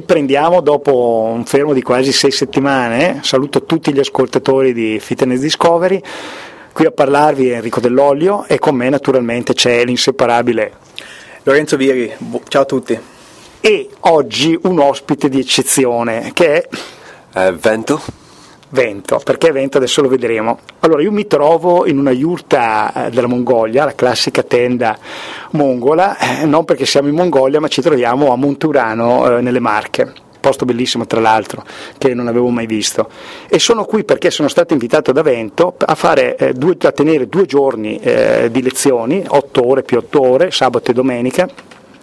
riprendiamo dopo un fermo di quasi sei settimane. Saluto tutti gli ascoltatori di Fitness Discovery. Qui a parlarvi è Enrico Dell'Olio e con me naturalmente c'è l'inseparabile Lorenzo Viri. Ciao a tutti. E oggi un ospite di eccezione che è eh, Vento. Vento, perché Vento adesso lo vedremo. Allora, io mi trovo in una yurta eh, della Mongolia, la classica tenda mongola, eh, non perché siamo in Mongolia, ma ci troviamo a Monturano, eh, nelle Marche. Posto bellissimo, tra l'altro, che non avevo mai visto. E sono qui perché sono stato invitato da Vento a, fare, eh, due, a tenere due giorni eh, di lezioni, otto ore più otto ore, sabato e domenica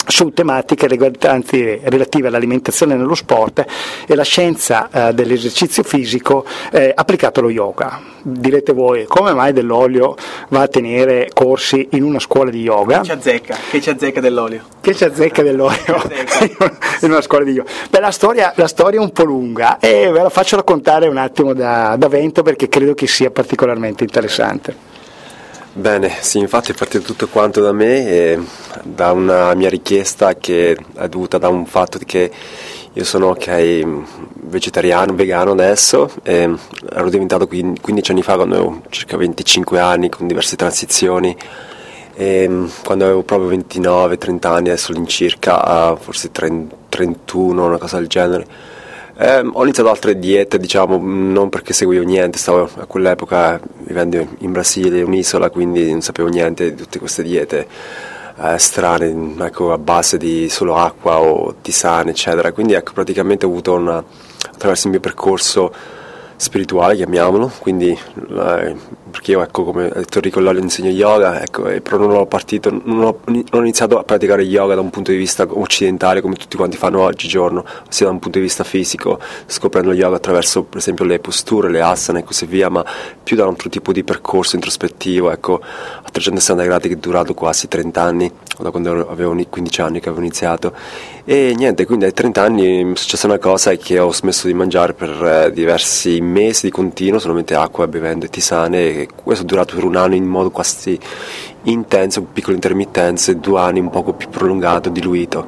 su tematiche riguardanti, relative all'alimentazione nello sport e la scienza eh, dell'esercizio fisico eh, applicato allo yoga. Direte voi, come mai dell'olio va a tenere corsi in una scuola di yoga? Che ci azzecca, che ci azzecca dell'olio. Che ci azzecca dell'olio in una scuola di yoga. Beh, la storia, la storia, è un po' lunga e ve la faccio raccontare un attimo da, da Vento perché credo che sia particolarmente interessante. Bene, sì, infatti è partito tutto quanto da me e da una mia richiesta che è dovuta da un fatto che io sono ok vegetariano, vegano adesso, ero diventato 15 anni fa quando avevo circa 25 anni con diverse transizioni e quando avevo proprio 29-30 anni, adesso all'incirca, forse 30, 31, una cosa del genere eh, ho iniziato altre diete, diciamo, non perché seguivo niente, stavo a quell'epoca vivendo in Brasile, un'isola, quindi non sapevo niente di tutte queste diete eh, strane, ecco, a base di solo acqua o tisane, eccetera. Quindi ecco, praticamente ho avuto una, attraverso il mio percorso spirituale, chiamiamolo, quindi eh, perché io ecco come ha detto Enrico Lollo insegno yoga, ecco, però non ho, partito, non ho, non ho, iniziato a praticare yoga da un punto di vista occidentale come tutti quanti fanno oggigiorno, ossia da un punto di vista fisico, scoprendo yoga attraverso per esempio le posture, le asana e così via, ma più da un altro tipo di percorso introspettivo, ecco, a 360 gradi che è durato quasi 30 anni, da quando avevo 15 anni che avevo iniziato e niente, quindi ai 30 anni è successa una cosa che ho smesso di mangiare per eh, diversi mesi di continuo, solamente acqua, bevendo e tisane. Questo è durato per un anno in modo quasi intenso, piccole intermittenze, due anni un poco più prolungato, diluito.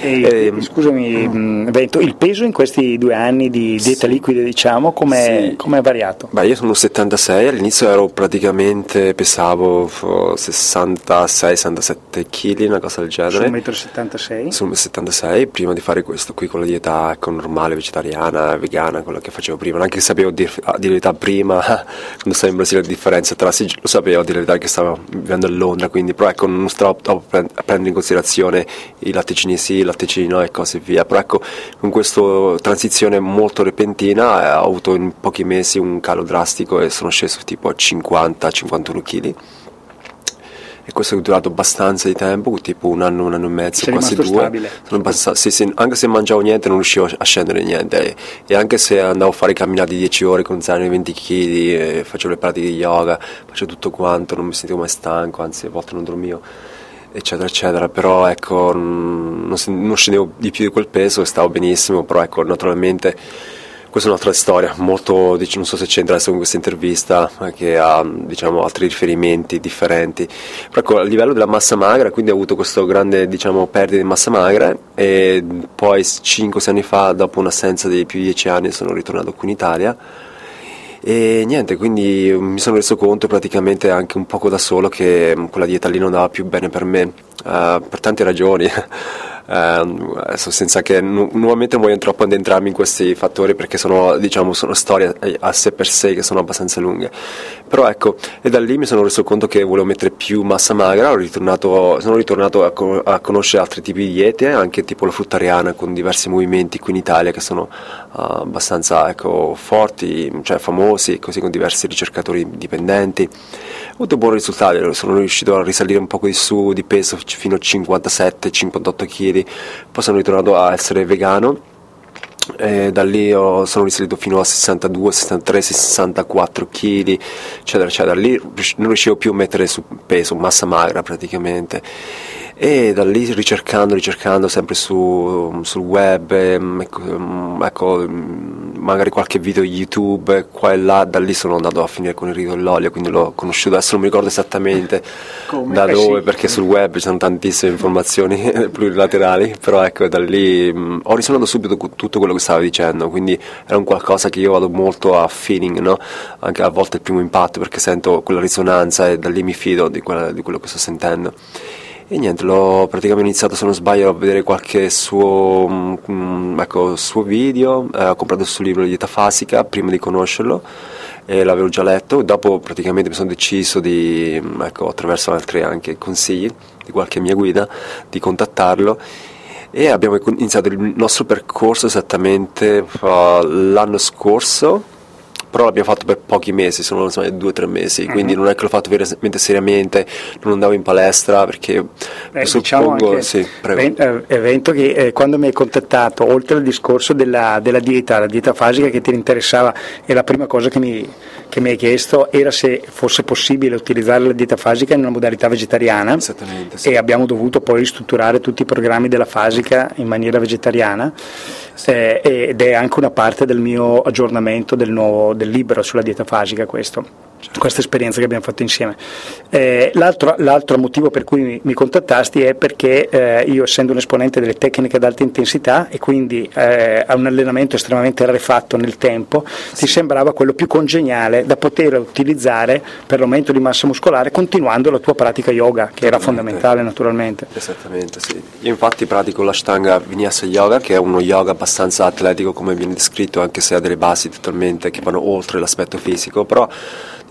E, eh, scusami, mm. Vento, il peso in questi due anni di dieta sì. liquida, diciamo, come sì. è variato? Beh, io sono 76, all'inizio ero praticamente, pesavo 66-67 kg, una cosa del genere. Su 1,76 m? Su 1,76 m, prima di fare questo qui con la dieta ecco, normale, vegetariana, vegana, quello che facevo prima, anche se sapevo dire, a dire la verità prima, quando stavo in Brasile la differenza tra, sì, lo sapevo dire la verità che stavo vivendo a Londra, quindi però ecco, non stavo a prendere in considerazione i latticini sì, i latticino e così via. Però ecco, con questa transizione molto repentina eh, ho avuto in pochi mesi un calo drastico e sono sceso tipo a 50-51 kg e questo è durato abbastanza di tempo, tipo un anno, un anno e mezzo, Sei quasi due. Stabile. Abbastan- sì, sì, anche se mangiavo niente non riuscivo a scendere niente e, e anche se andavo a fare camminate 10 ore con zaino di 20 kg, facevo le pratiche di yoga, facevo tutto quanto, non mi sentivo mai stanco, anzi a volte non dormivo eccetera eccetera però ecco non, non scendevo di più di quel peso e stavo benissimo però ecco naturalmente questa è un'altra storia, molto, non so se c'entra adesso con questa intervista, che ha diciamo, altri riferimenti differenti. Però ecco, a livello della massa magra, quindi ho avuto questa grande diciamo, perdita di massa magra e poi 5-6 anni fa, dopo un'assenza di più di 10 anni, sono ritornato qui in Italia e niente, quindi mi sono reso conto praticamente anche un poco da solo che quella dieta lì non andava più bene per me, uh, per tante ragioni. Uh, senza che nu- nuovamente voglio troppo addentrarmi in questi fattori perché sono, diciamo, sono storie a sé per sé che sono abbastanza lunghe. Però ecco, e da lì mi sono reso conto che volevo mettere più massa magra, ritornato, sono ritornato a, co- a, conoscere altri tipi di diete, anche tipo la fruttariana con diversi movimenti qui in Italia che sono uh, abbastanza ecco, forti, cioè famosi, così con diversi ricercatori dipendenti. Ho avuto buoni risultati, sono riuscito a risalire un po' di su di peso fino a 57-58 kg piedi, poi sono ritornato a essere vegano e da lì ho, sono risalito fino a 62, 63, 64 kg, eccetera, eccetera. Lì non riuscivo più a mettere su peso, massa magra praticamente. E da lì ricercando, ricercando sempre su, sul web, ehm, ecco, ehm, ecco, magari qualche video YouTube, qua e là, da lì sono andato a finire con il rito dell'olio, quindi l'ho conosciuto, adesso non mi ricordo esattamente Come? da dove, perché sul web ci sono tantissime informazioni plurilaterali, però ecco da lì mh, ho risuonato subito tutto quello che stava dicendo, quindi era un qualcosa che io vado molto a feeling, no? anche a volte il primo impatto perché sento quella risonanza e da lì mi fido di, quella, di quello che sto sentendo. E niente, l'ho praticamente iniziato se non sbaglio a vedere qualche suo, mm, ecco, suo video, eh, ho comprato il suo libro di dieta fasica prima di conoscerlo e l'avevo già letto, dopo praticamente mi sono deciso di, mm, ecco, attraverso altri anche consigli di qualche mia guida, di contattarlo. E abbiamo iniziato il nostro percorso esattamente uh, l'anno scorso però l'abbiamo fatto per pochi mesi, sono insomma, due o tre mesi, uh-huh. quindi non è che l'ho fatto veramente seriamente, non andavo in palestra perché eh, suppongo, diciamo sì, prego. evento che eh, quando mi hai contattato, oltre al discorso della, della dieta, la dieta fasica che ti interessava, è la prima cosa che mi, che mi hai chiesto era se fosse possibile utilizzare la dieta fasica in una modalità vegetariana. Sì. e abbiamo dovuto poi ristrutturare tutti i programmi della fasica in maniera vegetariana. Eh, ed è anche una parte del mio aggiornamento del, nuovo, del libro sulla dieta fasica questo questa esperienza che abbiamo fatto insieme. Eh, l'altro, l'altro, motivo per cui mi, mi contattasti è perché eh, io essendo un esponente delle tecniche ad alta intensità e quindi eh, a un allenamento estremamente rarefatto nel tempo, sì. ti sembrava quello più congeniale da poter utilizzare per l'aumento di massa muscolare continuando la tua pratica yoga, che era fondamentale naturalmente. Esattamente, sì. Io infatti pratico l'Ashtanga Vinyasa Yoga, che è uno yoga abbastanza atletico come viene descritto, anche se ha delle basi totalmente che vanno oltre l'aspetto fisico, però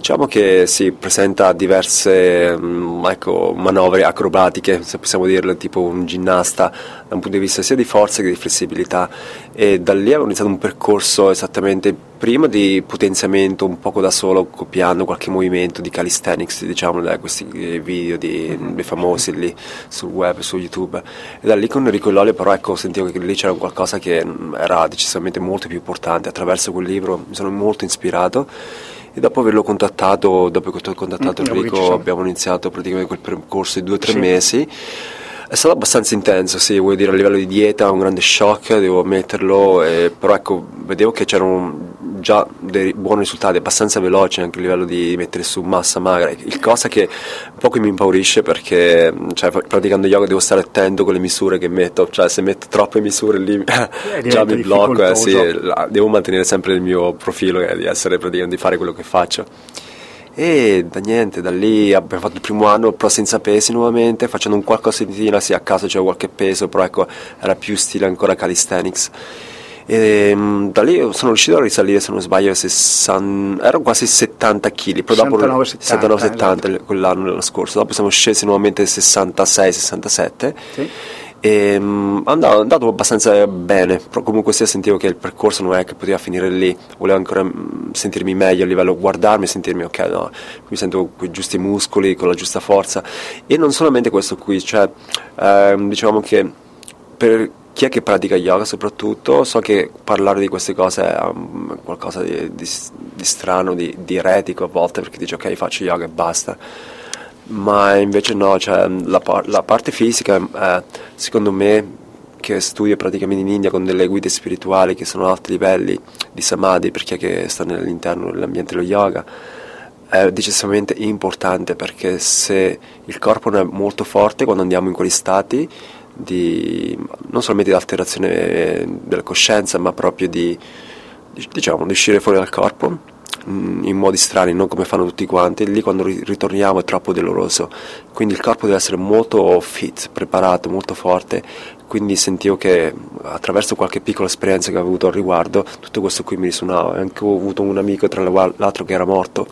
Diciamo che si presenta diverse mm, ecco, manovre acrobatiche, se possiamo dirlo, tipo un ginnasta, da un punto di vista sia di forza che di flessibilità. E da lì avevo iniziato un percorso esattamente prima di potenziamento un poco da solo, copiando qualche movimento di calisthenics, diciamo, da questi video di, dei famosi lì sul web, su YouTube. E da lì con Enrico Lolli però ecco, sentivo che lì c'era qualcosa che era decisamente molto più importante. Attraverso quel libro mi sono molto ispirato e dopo averlo contattato, dopo che ho contattato mm, Enrico abbiamo iniziato praticamente quel percorso di due o tre sì. mesi è stato abbastanza intenso, sì, vuol dire a livello di dieta un grande shock, devo ammetterlo, eh, però ecco, vedevo che c'erano già dei buoni risultati, abbastanza veloci anche a livello di mettere su massa magra, il cosa che un po' mi impaurisce perché cioè, praticando yoga devo stare attento con le misure che metto, cioè se metto troppe misure lì eh, già mi blocco, eh, sì, devo mantenere sempre il mio profilo eh, di essere praticamente di fare quello che faccio. E da niente, da lì abbiamo fatto il primo anno però senza pesi nuovamente, facendo un qualcosina, sì a caso c'era qualche peso, però ecco era più stile ancora calisthenics. E um, da lì sono riuscito a risalire, se non sbaglio, 60, erano quasi 70 kg, però dopo 69-70 esatto. quell'anno l'anno scorso, dopo siamo scesi nuovamente 66-67. Sì e um, è andato abbastanza bene, però comunque sia sentivo che il percorso non è che poteva finire lì, volevo ancora mm, sentirmi meglio a livello guardarmi sentirmi ok, no, mi sento con i giusti muscoli, con la giusta forza. E non solamente questo qui, cioè ehm, diciamo che per chi è che pratica yoga soprattutto, so che parlare di queste cose è um, qualcosa di, di, di strano, di, di eretico a volte perché dici ok faccio yoga e basta ma invece no, cioè, la, par- la, parte fisica eh, secondo me che studio praticamente in India con delle guide spirituali che sono a alti livelli di samadhi per chi è che sta all'interno dell'ambiente dello yoga è decisamente importante perché se il corpo non è molto forte quando andiamo in quegli stati di, non solamente di alterazione della coscienza ma proprio di, diciamo, di uscire fuori dal corpo Mm, in modi strani, non come fanno tutti quanti, lì quando ritorniamo è troppo doloroso, quindi il corpo deve essere molto fit, preparato, molto forte, quindi sentivo che attraverso qualche piccola esperienza che ho avuto al riguardo, tutto questo qui mi risuonava, anche ho avuto un amico tra l'altro che era morto,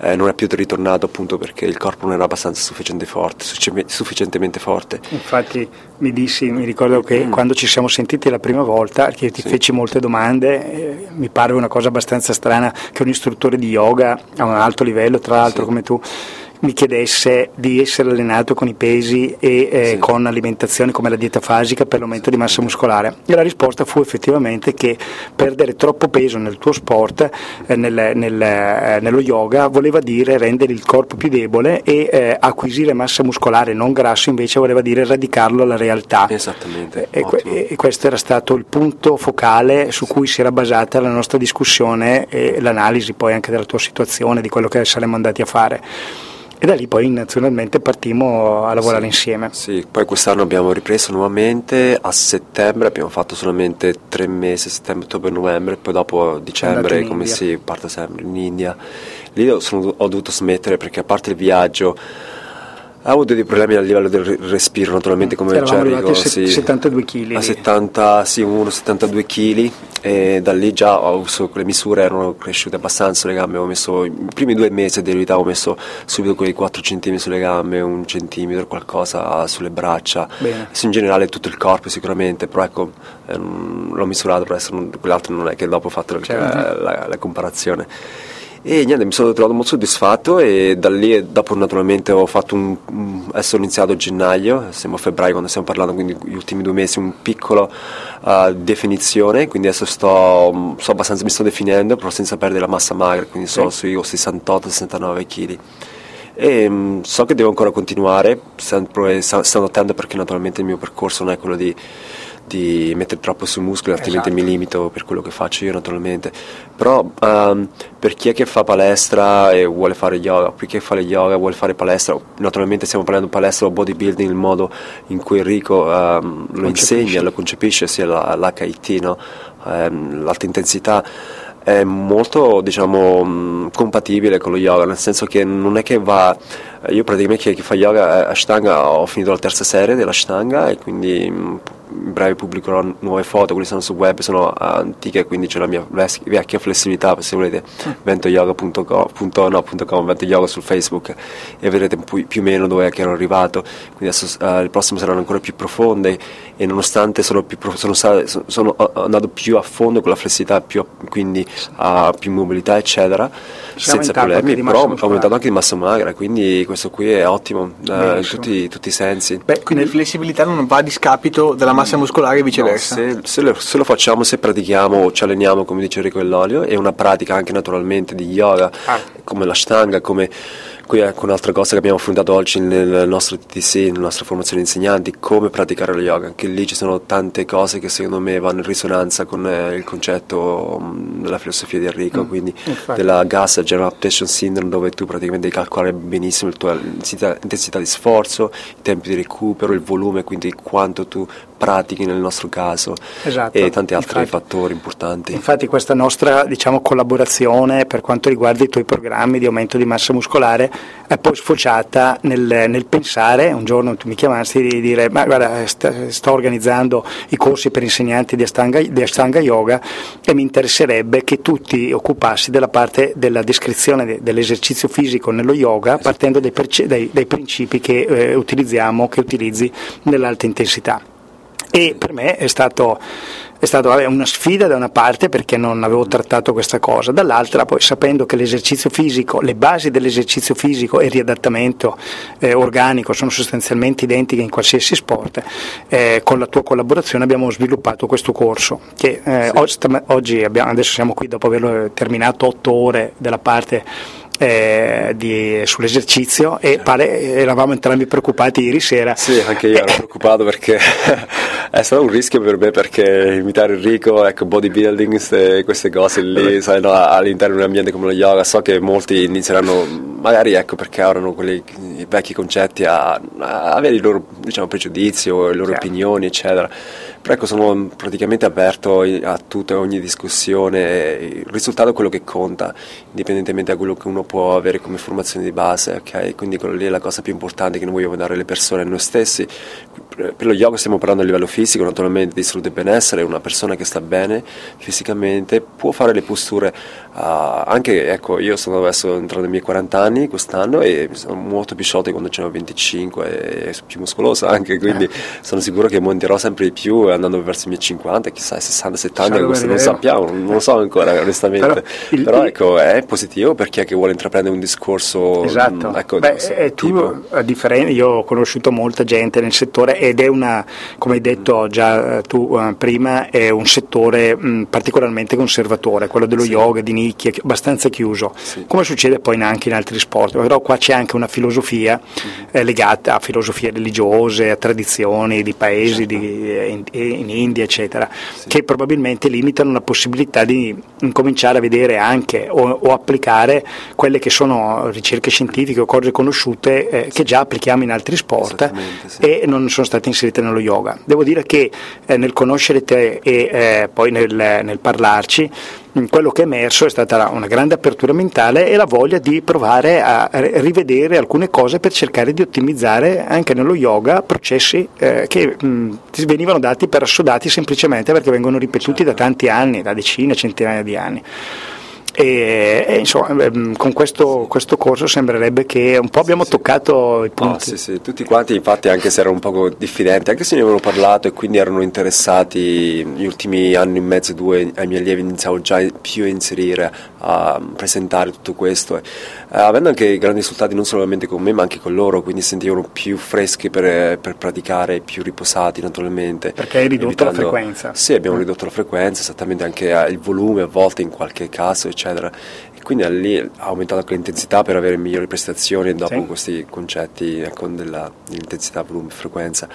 eh, non è più ritornato appunto perché il corpo non era abbastanza sufficiente forte, sufficientemente forte. Infatti mi dissi, mi ricordo che mm. quando ci siamo sentiti la prima volta, che ti sì. feci molte domande, eh, mi parve una cosa abbastanza strana che un istruttore di yoga a un alto livello, tra l'altro sì. come tu, mi chiedesse di essere allenato con i pesi e eh, sì. con alimentazioni come la dieta fasica per l'aumento di massa muscolare. E la risposta fu effettivamente che perdere troppo peso nel tuo sport, eh, nel, nel, eh, nello yoga, voleva dire rendere il corpo più debole e eh, acquisire massa muscolare non grasso invece voleva dire radicarlo alla realtà. Esattamente. E, e, questo era stato il punto focale su cui si era basata la nostra discussione e l'analisi poi anche della tua situazione, di quello che saremmo andati a fare. E da lì poi nazionalmente partimmo a lavorare sì, insieme. Sì, poi quest'anno abbiamo ripreso nuovamente, a settembre abbiamo fatto solamente tre mesi, settembre, ottobre, novembre, poi dopo dicembre come si parte sempre in India. Lì sono, ho dovuto smettere perché a parte il viaggio ha avuto dei problemi a livello del respiro, naturalmente, come già dico. Sì, 72 kg. A 70, sì, 1, 72 kg e da lì già ho usato quelle misure, erano cresciute abbastanza le gambe, ho messo, i primi due mesi di verità ho messo subito quei 4 cm sulle gambe, un centimetro, qualcosa sulle braccia, Bene. in generale tutto il corpo sicuramente, però ecco, ehm, l'ho misurato, per essere, quell'altro non è che dopo ho fatto certo. la, la, la comparazione e niente mi sono trovato molto soddisfatto e da lì dopo naturalmente ho fatto un, adesso ho iniziato a gennaio siamo a febbraio quando stiamo parlando quindi gli ultimi due mesi un piccolo uh, definizione quindi adesso sto, sto, abbastanza mi sto definendo però senza perdere la massa magra quindi sono sui 68-69 kg e um, so che devo ancora continuare sempre, stando attento perché naturalmente il mio percorso non è quello di di mettere troppo sui muscoli, altrimenti esatto. mi limito per quello che faccio io naturalmente. Però um, per chi è che fa palestra e vuole fare yoga, per chi fa le yoga e vuole fare palestra, naturalmente stiamo parlando di palestra o bodybuilding, il modo in cui Enrico um, lo insegna, lo concepisce, sia l'HIT, no? um, l'alta intensità è molto diciamo compatibile con lo yoga nel senso che non è che va io praticamente chi, fa yoga Ashtanga ho finito la terza serie dell'Ashtanga e quindi in breve pubblicherò nuove foto, quelle sono su web, sono antiche, quindi c'è la mia vecchia flessibilità, se volete, mm. ventoyoga.com, no, ventoyoga su Facebook e vedrete più o meno dove ero arrivato, quindi adesso uh, le prossime saranno ancora più profonde e nonostante sono, più, sono, sono, sono andato più a fondo con la flessibilità, più, quindi uh, più mobilità eccetera, Siamo senza problemi, però ho aumentato anche di massa magra, quindi questo qui è ottimo uh, in tutti, tutti, i sensi. Beh, quindi flessibilità non va a discapito della massa muscolare e viceversa. No, se, se, lo, se, lo, facciamo, se pratichiamo, ci alleniamo come dice Enrico Ellolio, è una pratica anche naturalmente di yoga, ah. come la stanga, come Qui ecco un'altra cosa che abbiamo affrontato oggi nel nostro TTC, nella nostra formazione insegnanti, come praticare lo yoga. Anche lì ci sono tante cose che secondo me vanno in risonanza con eh, il concetto um, della filosofia di Enrico, mm, quindi infatti. della GAS, General Adaptation Syndrome, dove tu praticamente devi calcolare benissimo la tua intensità di sforzo, i tempi di recupero, il volume, quindi quanto tu pratichi nel nostro caso esatto. e tanti altri infatti, fattori importanti. Infatti questa nostra diciamo, collaborazione per quanto riguarda i tuoi programmi di aumento di massa muscolare è poi sfociata nel, nel pensare, un giorno tu mi chiamasti di dire ma guarda st- sto organizzando i corsi per insegnanti di Astanga, di Astanga Yoga e mi interesserebbe che tu ti occupassi della parte della descrizione de- dell'esercizio fisico nello yoga esatto. partendo dai, perce- dai, dai principi che eh, utilizziamo, che utilizzi nell'alta intensità e per me è stato, è stato vabbè, una sfida da una parte perché non avevo trattato questa cosa, dall'altra poi sapendo che l'esercizio fisico, le basi dell'esercizio fisico e il riadattamento eh, organico sono sostanzialmente identiche in qualsiasi sport, eh, con la tua collaborazione abbiamo sviluppato questo corso che eh, sì. oggi abbiamo, adesso siamo qui dopo averlo terminato otto ore della parte eh, di, sull'esercizio e pare, eravamo entrambi preoccupati ieri sera. Sì, anche io ero preoccupato perché è stato un rischio per me perché imitare Enrico, ecco, bodybuilding, queste, queste cose lì, sai, no, all'interno di un ambiente come lo yoga, so che molti inizieranno, magari ecco perché avranno quei vecchi concetti a, a avere i loro diciamo, pregiudizi o le loro certo. opinioni, eccetera però ecco, sono praticamente aperto a tutta e ogni discussione, il risultato è quello che conta, indipendentemente da quello che uno può avere come formazione di base, ok? Quindi quella lì è la cosa più importante che noi vogliamo dare alle persone, a noi stessi, per lo yoga stiamo parlando a livello fisico, naturalmente di salute e benessere, una persona che sta bene fisicamente può fare le posture, uh, anche ecco io sono adesso entrato nei miei 40 anni quest'anno e sono molto più sciolto di quando ce ne ho 25 e più muscoloso anche, quindi eh. sono sicuro che monterò sempre di più andando verso i miei 50, chissà 60, 70, questo non sappiamo, non lo so ancora onestamente, però, il, però ecco è positivo per chi è che vuole intraprendere un discorso esatto. Mh, ecco, Beh, e tu, a differenza, io ho conosciuto molta gente nel settore ed è una, come hai detto già eh, tu uh, prima, è un settore mh, particolarmente conservatore, quello dello sì. yoga, di nicchia, abbastanza chiuso, sì. come succede poi anche in altri sport, però qua c'è anche una filosofia mm-hmm. eh, legata a filosofie religiose, a tradizioni di paesi, certo. di, eh, in, in, India, eccetera, sì. che probabilmente limitano la possibilità di incominciare a vedere anche o, o applicare quelle che sono ricerche scientifiche o cose conosciute eh, che già applichiamo in altri sport e non sono state inserite nello yoga. Devo dire che eh, nel conoscere te e eh, poi nel, nel parlarci, mm, quello che è emerso è stata una grande apertura mentale e la voglia di provare a rivedere alcune cose per cercare di ottimizzare anche nello yoga processi eh, che mh, mm, venivano dati per assodati semplicemente perché vengono ripetuti da tanti anni, da decine, centinaia di anni. E, e insomma, ehm, con questo, questo, corso sembrerebbe che un po' abbiamo sì, toccato i punti. No, sì, sì, tutti quanti infatti anche se erano un po' diffidenti, anche se ne avevano parlato e quindi erano interessati, negli ultimi anni e mezzo, due, ai miei allievi iniziavo già più a inserire, a presentare tutto questo, avendo anche grandi risultati non solamente con me ma anche con loro, quindi sentivano più freschi per, per praticare, più riposati naturalmente. Perché hai ridotto evitando... la frequenza? Sì, abbiamo ridotto la frequenza, esattamente anche eh, il volume a volte in qualche caso, eccetera. E quindi lì ha aumentato anche l'intensità per avere migliori prestazioni dopo sì. questi concetti ecco, della, dell'intensità, volume, frequenza.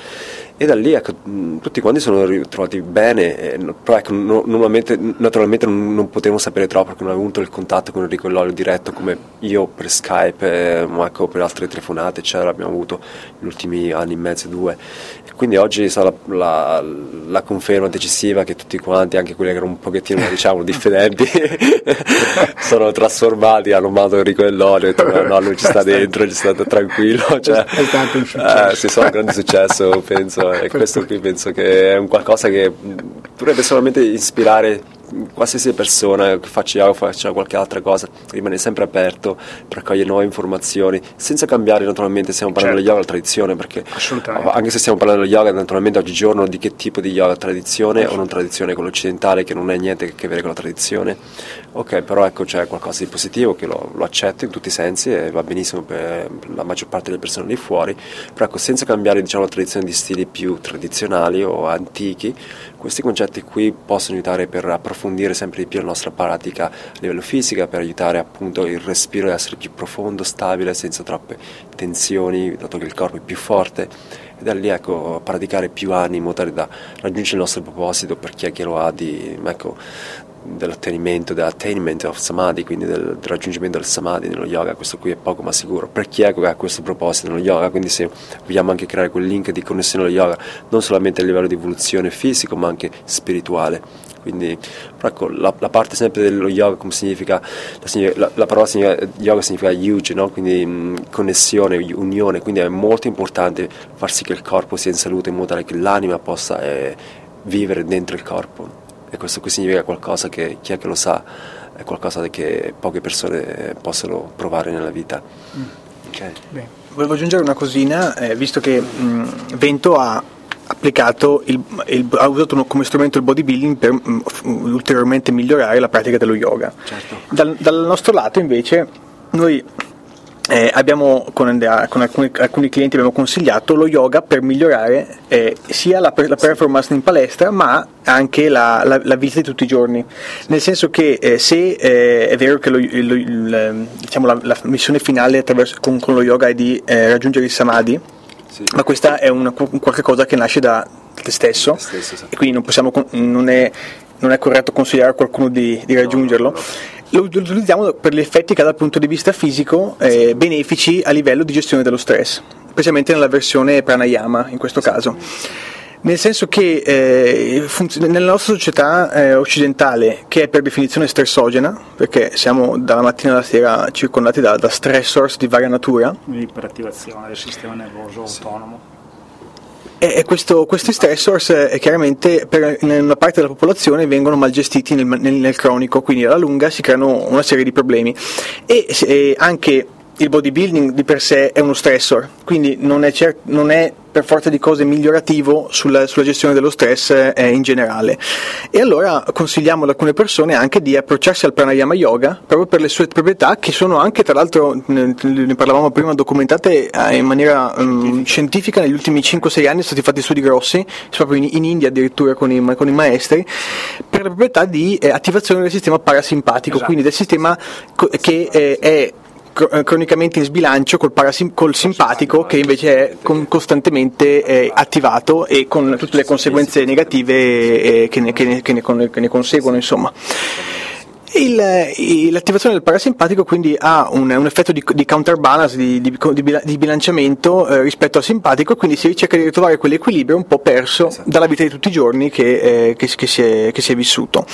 E da lì ecco, tutti quanti sono ritrovati bene, eh, però ecco, no, naturalmente non, non potevo sapere troppo perché non avevo avuto il contatto con Enrico Lollo diretto come io per Skype, eh, ma ecco, per altre telefonate, eccetera, abbiamo avuto negli ultimi anni e mezzo, due. E quindi oggi sarà la, la, conferma decisiva che tutti quanti, anche quelli che erano un pochettino diciamo diffidenti, sono trasformati, hanno mandato Enrico Lollo e detto no, lui ci sta dentro, ci sta tranquillo. Cioè, è stato un successo. Eh, sì, sono un grande successo, penso e questo qui penso che è un qualcosa che dovrebbe solamente ispirare qualsiasi persona che faccia yoga, faccia qualche altra cosa, rimane sempre aperto per accogliere nuove informazioni, senza cambiare naturalmente, stiamo parlando certo. dello yoga, la tradizione, perché anche se stiamo parlando dello yoga, naturalmente oggigiorno di che tipo di yoga, tradizione o non tradizione, con l'occidentale che non ha niente a che vedere con la tradizione, ok, però ecco c'è qualcosa di positivo che lo, lo accetto in tutti i sensi e va benissimo per la maggior parte delle persone lì fuori, però ecco senza cambiare diciamo, la tradizione di stili più tradizionali o antichi, questi concetti qui possono aiutare per approfondire sempre di più la nostra pratica a livello fisico, per aiutare appunto il respiro ad essere più profondo, stabile, senza troppe tensioni, dato che il corpo è più forte. E da lì ecco, praticare più anni in modo tale da raggiungere il nostro proposito per chi è che lo ha di, ecco, dell'ottenimento, dell'attainment of samadhi, quindi del, del, raggiungimento del samadhi nello yoga, questo qui è poco ma sicuro. Per chi è che ha questo proposito nello yoga, quindi se vogliamo anche creare quel link di connessione allo yoga, non solamente a livello di evoluzione fisico ma anche spirituale. Quindi, ecco, la, la, parte sempre dello yoga, come significa, la, la parola significa, yoga significa yuji, no? quindi mh, connessione, unione, quindi è molto importante far sì che il corpo sia in salute in modo tale che l'anima possa eh, vivere dentro il corpo e questo qui significa qualcosa che chi è che lo sa è qualcosa che poche persone possono provare nella vita. Mm. Okay. Volevo aggiungere una cosina, eh, visto che mh, Vento ha applicato il, il, ha usato come strumento il bodybuilding per mh, ulteriormente migliorare la pratica dello yoga. Certo. Dal, dal nostro lato invece noi eh, abbiamo con, con alcuni, alcuni, clienti abbiamo consigliato lo yoga per migliorare eh, sia la, la, performance in palestra ma anche la, la, la, vita di tutti i giorni nel senso che eh, se eh, è vero che lo, lo, il, diciamo, la, missione finale con, con, lo yoga è di eh, raggiungere il samadhi sì. ma questa è una, qualche cosa che nasce da te stesso, stesso sì. e quindi non, possiamo, non, è, non, è, corretto consigliare a qualcuno di, di raggiungerlo no, no, no lo, utilizziamo per gli effetti che ha dal punto di vista fisico eh, benefici a livello di gestione dello stress, specialmente nella versione pranayama in questo caso. Nel senso che eh, funziona, nella nostra società eh, occidentale, che è per definizione stressogena, perché siamo dalla mattina alla sera circondati da, da stressors di varia natura, l'iperattivazione del sistema nervoso sì. autonomo E questo, questi stressors eh, chiaramente per una parte della popolazione vengono mal gestiti nel, nel, nel, cronico, quindi alla lunga si creano una serie di problemi. E, e anche il bodybuilding di per sé è uno stressor, quindi non è, cer- non è per forza di cose migliorativo sulla, sulla gestione dello stress eh, in generale. E allora consigliamo ad alcune persone anche di approcciarsi al pranayama yoga proprio per le sue proprietà che sono anche, tra l'altro, ne, ne parlavamo prima, documentate eh, in maniera um, scientifica negli ultimi 5-6 anni sono stati fatti studi grossi, proprio in, in India addirittura con i, con i, maestri, per le proprietà di eh, attivazione del sistema parasimpatico, esatto. quindi del sistema co- che eh, è cronicamente in sbilancio col, parasim- col simpatico che invece è con- costantemente eh, attivato e con tutte le conseguenze negative eh, che, ne, che, ne, che, ne, che ne conseguono insomma. Il, l'attivazione del parasimpatico quindi ha un, un effetto di, di, counterbalance, di, di, di bilanciamento eh, rispetto al simpatico, quindi si ricerca di ritrovare quell'equilibrio un po' perso esatto. dalla vita di tutti i giorni che, eh, che, che, si è, che, si è, vissuto.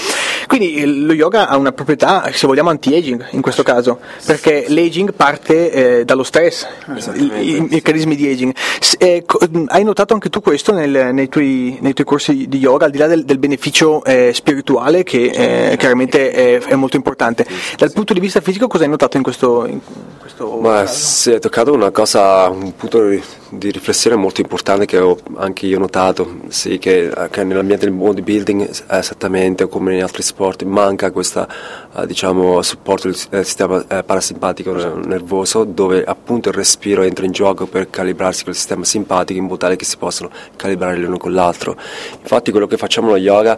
Quindi lo yoga ha una proprietà, se vogliamo, anti-aging in questo caso, perché l'aging parte eh, dallo stress, i, i, meccanismi di aging. Eh, hai notato anche tu questo nel, nei, tuoi, nei, tuoi, corsi di yoga, al di là del, del beneficio eh, spirituale che eh, chiaramente è è molto importante. Dal punto di vista fisico cosa hai notato in questo, in questo Ma si è toccato una cosa, un punto di, di, riflessione molto importante che ho anche io notato, sì, che, che nell'ambiente del bodybuilding esattamente come negli altri sport manca questo uh, diciamo, supporto del eh, sistema parasimpatico nervoso dove appunto il respiro entra in gioco per calibrarsi con il sistema simpatico in modo tale che si possano calibrare l'uno con l'altro. Infatti quello che facciamo lo yoga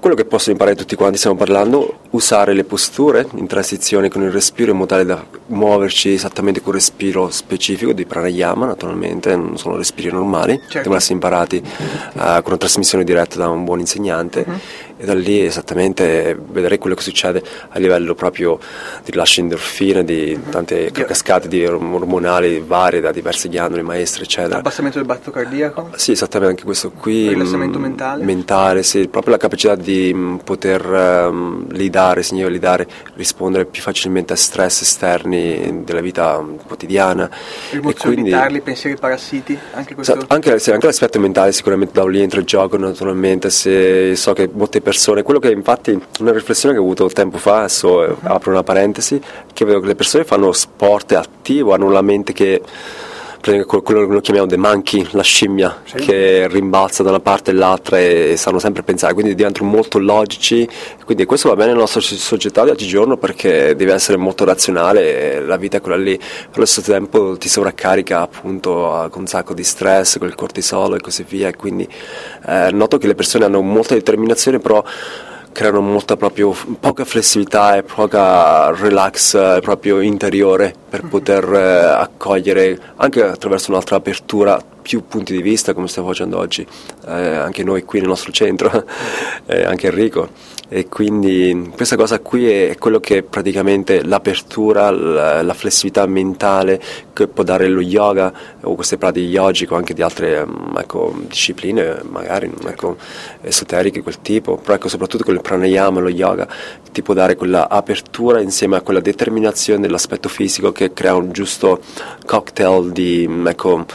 quello che possono imparare tutti quanti, stiamo parlando, usare le posture in transizione con il respiro in modo tale da muoverci esattamente con il respiro specifico di pranayama, naturalmente, non sono respiri normali, certo. devono essere imparati uh, con una trasmissione diretta da un buon insegnante. Uh-huh e da lì esattamente vedere quello che succede a livello proprio di rilascio endorfine, di tante cascate di ormonali varie da diverse ghiandole, maestre, eccetera. Abbassamento del battito cardiaco? Sì, esattamente anche questo qui. Rilassamento mentale? Mentale, sì, proprio la capacità di mm, poter um, lidare, signore lidare, rispondere più facilmente a stress esterni della vita quotidiana. Emozioni quindi, vitarli, pensieri parassiti, anche questo? Anche, sì, anche l'aspetto mentale sicuramente da lì entra in gioco naturalmente, se so che molte persone, quello che infatti una riflessione che ho avuto tempo fa, adesso uh-huh. apro una parentesi, che vedo che le persone fanno sport attivo, hanno la mente che quello che noi chiamiamo the monkey, la scimmia sì. che rimbalza da una parte all'altra e sanno sempre pensare, quindi diventano molto logici, quindi questo va bene nella nostra società di oggigiorno perché deve essere molto razionale, la vita è quella lì, allo stesso tempo ti sovraccarica appunto con un sacco di stress, con il cortisolo e così via, e quindi eh, noto che le persone hanno molta determinazione però creano molta proprio poca flessibilità e poca relax eh, proprio interiore per mhm. poter eh, accogliere anche attraverso un'altra apertura più punti di vista come stiamo facendo oggi eh, anche noi qui nel nostro centro eh, anche Enrico e quindi questa cosa qui è quello che praticamente l'apertura, la, flessibilità mentale che può dare lo yoga o queste pratiche yogiche o anche di altre mm, ecco, discipline magari ecco, esoteriche quel tipo, però ecco, soprattutto con il pranayama, lo yoga ti può dare quella apertura insieme a quella determinazione dell'aspetto fisico che crea un giusto cocktail di mm, ecco,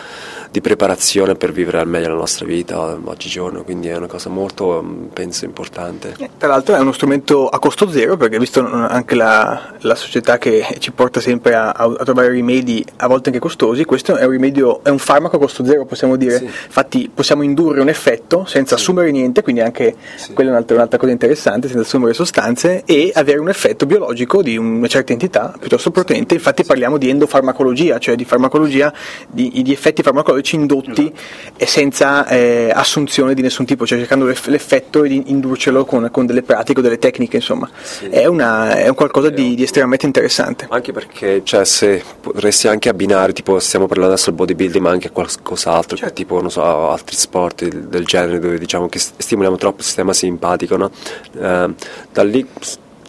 di preparazione per vivere al meglio la nostra vita oggigiorno, quindi è una cosa molto, mm, penso, importante. Eh, tra l'altro è uno strumento a costo zero, perché visto anche la, la società che ci porta sempre a, a, trovare rimedi a volte anche costosi, questo è un rimedio, è un farmaco a costo zero, possiamo dire. Sì. Infatti possiamo indurre un effetto senza sì. assumere niente, quindi anche sì. quella è un'altra, un'altra, cosa interessante, senza assumere sostanze, e avere un effetto biologico di una certa entità piuttosto potente. Infatti parliamo di endofarmacologia, cioè di farmacologia, di, di effetti farmacologici farmaci indotti esatto. senza eh, assunzione di nessun tipo, cioè cercando l'effetto e di indurcelo con, con, delle pratiche o delle tecniche, insomma. Sì. È, una, è, un qualcosa di, di, estremamente interessante. Anche perché cioè, se potresti anche abbinare, tipo stiamo parlando adesso del bodybuilding, ma anche qualcos'altro, certo. tipo non so, altri sport del genere dove diciamo che stimoliamo troppo il sistema simpatico, no? eh, da lì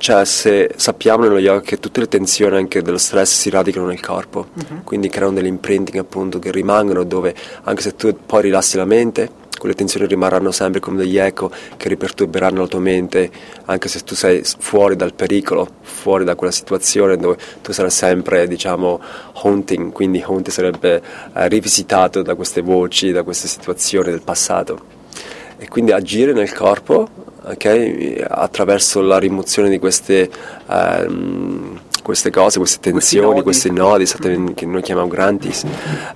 cioè se sappiamo nello yoga che tutte le tensioni anche dello stress si radicano nel corpo, uh-huh. quindi creano delle imprinting appunto che rimangono dove anche se tu poi rilassi la mente, quelle tensioni rimarranno sempre come degli eco che riperturberanno la tua mente, anche se tu sei fuori dal pericolo, fuori da quella situazione dove tu sarai sempre, diciamo, haunting, quindi haunting sarebbe eh, rivisitato da queste voci, da queste situazioni del passato. E quindi agire nel corpo okay, attraverso la rimozione di queste... Um, queste cose, queste tensioni, questi nodi, questi nodi che noi chiamiamo grantis,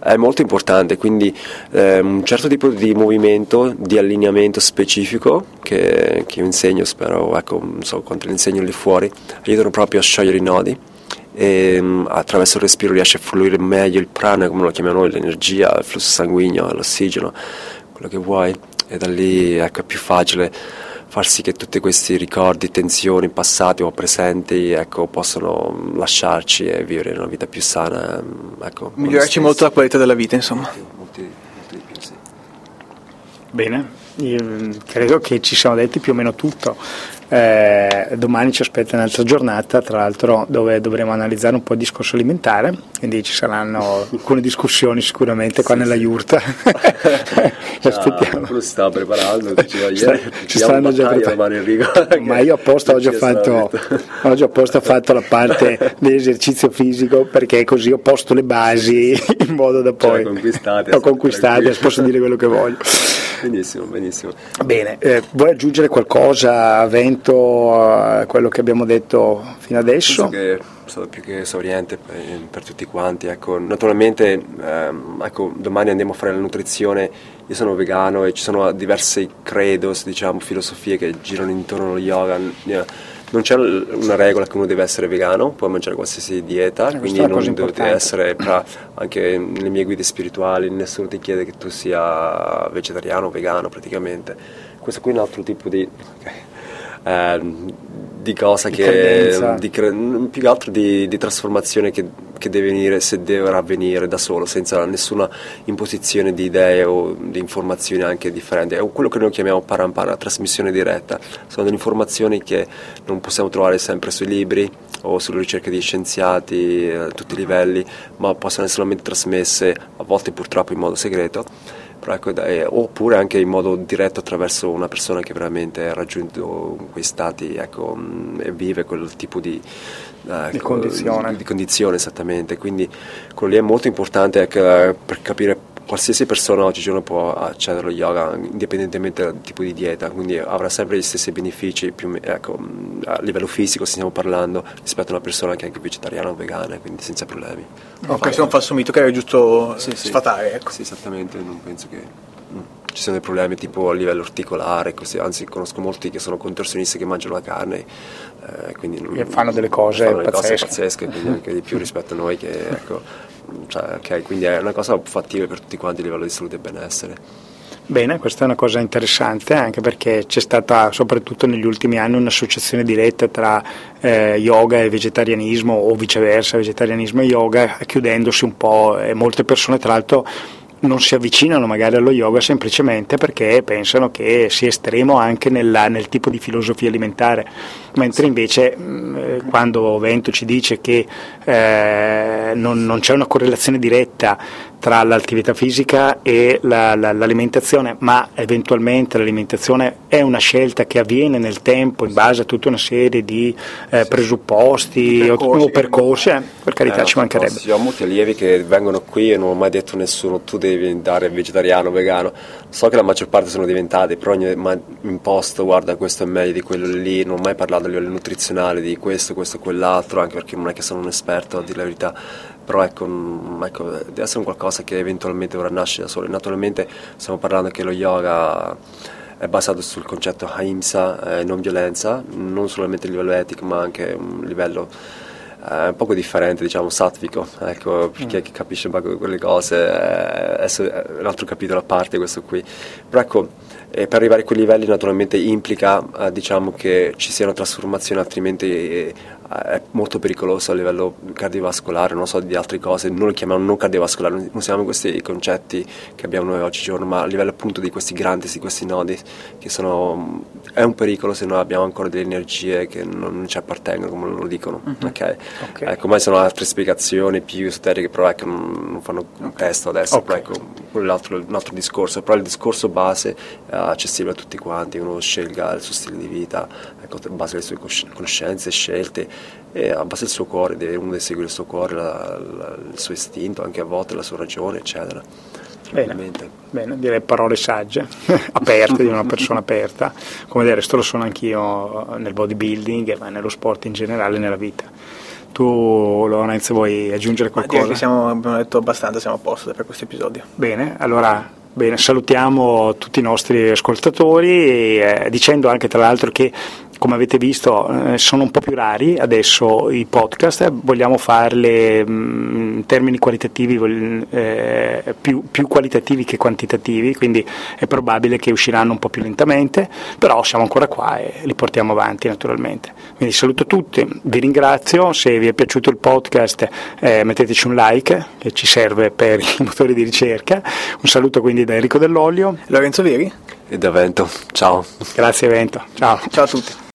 è molto importante, quindi eh, un certo tipo di movimento, di allineamento specifico che, che io insegno, spero, ecco, non so quanto li insegno lì fuori, aiutano proprio a sciogliere i nodi. E um, attraverso il respiro riesce a fluire meglio il prana, come lo chiamiamo noi, l'energia, il flusso sanguigno, l'ossigeno, quello che vuoi e da lì ecco, è più facile far sì che tutti questi ricordi, tensioni passati o presenti ecco, possano lasciarci e vivere una vita più sana. Ecco, Migliorarci molto la qualità della vita, insomma. Molti, molti più, sì. Bene, io mm, credo che ci siamo detti più o meno tutto. Eh, domani ci aspetta un'altra giornata, tra l'altro, dove dovremo analizzare un po' il discorso alimentare, quindi ci saranno alcune discussioni sicuramente qua sì, nella sì. yurta. Aspettiamo. Lo sta preparando, diceva ieri. Sta, ci stanno già preparando. Ma io apposta oggi ho, fatto, oggi apposta ho fatto la parte dell'esercizio fisico perché così ho posto le basi in modo da poi... Cioè, conquistate. Ho conquistate, posso dire quello che voglio. Benissimo, benissimo. Bene, eh, vuoi aggiungere qualcosa, Vento, a quello che abbiamo detto fino adesso? Penso che è stato più che esauriente per, per tutti quanti. Ecco, naturalmente ehm, ecco, domani andiamo a fare la nutrizione, io sono vegano e ci sono diversi credos, diciamo, filosofie che girano intorno allo yoga non c'è una regola che uno deve essere vegano, può mangiare qualsiasi dieta, eh, quindi non deve essere pra, anche nelle mie guide spirituali, nessuno ti chiede che tu sia vegetariano o vegano praticamente. Questo qui è un altro tipo di... Eh, di cosa di che di, più che altro di, di trasformazione che, che, deve venire se deve avvenire da solo senza nessuna imposizione di idee o di informazioni anche differenti. È quello che noi chiamiamo parampara trasmissione diretta. Sono delle informazioni che non possiamo trovare sempre sui libri o sulle ricerche di scienziati a tutti i livelli ma possono essere solamente trasmesse a volte purtroppo in modo segreto eh, oppure anche in modo diretto attraverso una persona che veramente ha raggiunto quei stati ecco, mm, e vive quel tipo di, ecco, di, condizione. Di, di, condizione. esattamente. Quindi quello lì è molto importante ecco, per capire qualsiasi persona oggigiorno può accedere allo yoga indipendentemente dal tipo di dieta, quindi avrà sempre gli stessi benefici più, ecco, a livello fisico stiamo parlando rispetto a una persona che è anche vegetariana o vegana, quindi senza problemi. Ok, questo è un falso mito che era giusto sì, sfatare. Ecco. Sì, esattamente, non penso che mm, ci siano dei problemi tipo a livello articolare, così, anzi conosco molti che sono contorsionisti che mangiano la carne, eh, quindi e fanno delle cose fanno pazzesche. Cose pazzesche, quindi anche di più rispetto a noi che ecco, cioè, okay, quindi è una cosa fattibile per tutti quanti a livello di salute e benessere. Bene, questa è una cosa interessante anche perché c'è stata soprattutto negli ultimi anni un'associazione diretta tra eh, yoga e vegetarianismo o viceversa, vegetarianismo e yoga, chiudendosi un po' e molte persone tra l'altro non si avvicinano magari allo yoga semplicemente perché pensano che sia estremo anche nella, nel tipo di filosofia alimentare, mentre invece mm, eh, quando Vento ci dice che eh, non, non, c'è una correlazione diretta tra l'attività fisica e la, la, l'alimentazione, ma eventualmente l'alimentazione è una scelta che avviene nel tempo in base a tutta una serie di eh, presupposti percorsi, o, percorsi, eh, per carità eh, ci mancherebbe. Ho molti allievi che vengono qui e non ho mai detto a nessuno tu devi diventare vegetariano, vegano, so che la maggior parte sono diventati, però ogni imposto guarda questo è meglio di quello lì, non ho mai parlato a livello nutrizionale di questo, questo quell'altro, anche perché non è che sono un esperto a dire la verità però ecco, mm, ecco, deve essere un qualcosa che eventualmente dovrà nascere da solo. Naturalmente stiamo parlando che lo yoga è basato sul concetto ahimsa, eh, non violenza, non solamente a livello etico ma anche a un livello eh, un poco differente, diciamo, satvico, ecco, per chi mm. capisce un po' quelle cose, eh, è un altro capitolo a parte questo qui. Però ecco, e per arrivare a quei livelli naturalmente implica eh, diciamo che ci siano trasformazioni altrimenti eh, è molto pericoloso a livello cardiovascolare, non so di altre cose, noi lo chiamiamo non cardiovascolare, non usiamo questi concetti che abbiamo noi oggigiorno, ma a livello appunto di questi grandi, di questi nodi, che sono, è un pericolo se noi abbiamo ancora delle energie che non ci appartengono, come lo dicono. Mm-hmm. Okay? Okay. Ecco, ma sono altre spiegazioni più esoteriche, però ecco, non, fanno okay. testo adesso, però ecco, quello è un altro discorso, però il discorso base è accessibile a tutti quanti, uno scelga il suo stile di vita, ecco, in base alle sue conoscenze, scelte e a base del suo cuore, deve, uno deve seguire il suo cuore, la, la, il suo istinto, anche a volte la sua ragione, eccetera. Bene, bene, direi parole sagge, aperte, di una persona aperta, come del resto lo sono anch'io nel bodybuilding, ma nello sport in generale, nella vita. Tu Lorenzo vuoi aggiungere qualcosa? Direi che siamo, abbiamo detto abbastanza, siamo a posto per questo episodio. Bene, allora Bene, salutiamo tutti i nostri ascoltatori eh, dicendo anche tra l'altro che come avete visto eh, sono un po' più rari adesso i podcast, vogliamo farli mm, in termini qualitativi eh, più, più, qualitativi che quantitativi, quindi è probabile che usciranno un po' più lentamente, però siamo ancora qua e li portiamo avanti naturalmente. Quindi saluto tutti, vi ringrazio, se vi è piaciuto il podcast eh, metteteci un like che ci serve per i motori di ricerca, un saluto quindi da Enrico Dell'Olio, Lorenzo Veri e da Vento, ciao. Grazie Vento, ciao. Ciao a tutti.